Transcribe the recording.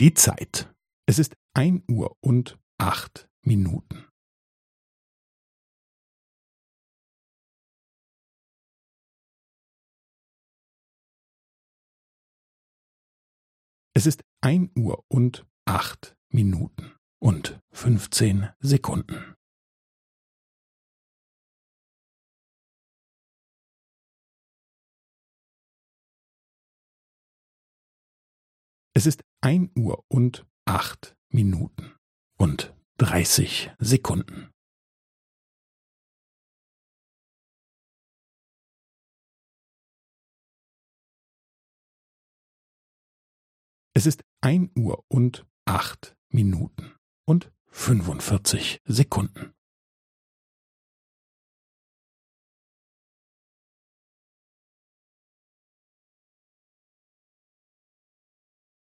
Die Zeit. Es ist ein Uhr und acht Minuten. Es ist ein Uhr und acht Minuten und fünfzehn Sekunden. Es ist ein Uhr und acht Minuten und dreißig Sekunden. Es ist ein Uhr und acht Minuten und fünfundvierzig Sekunden.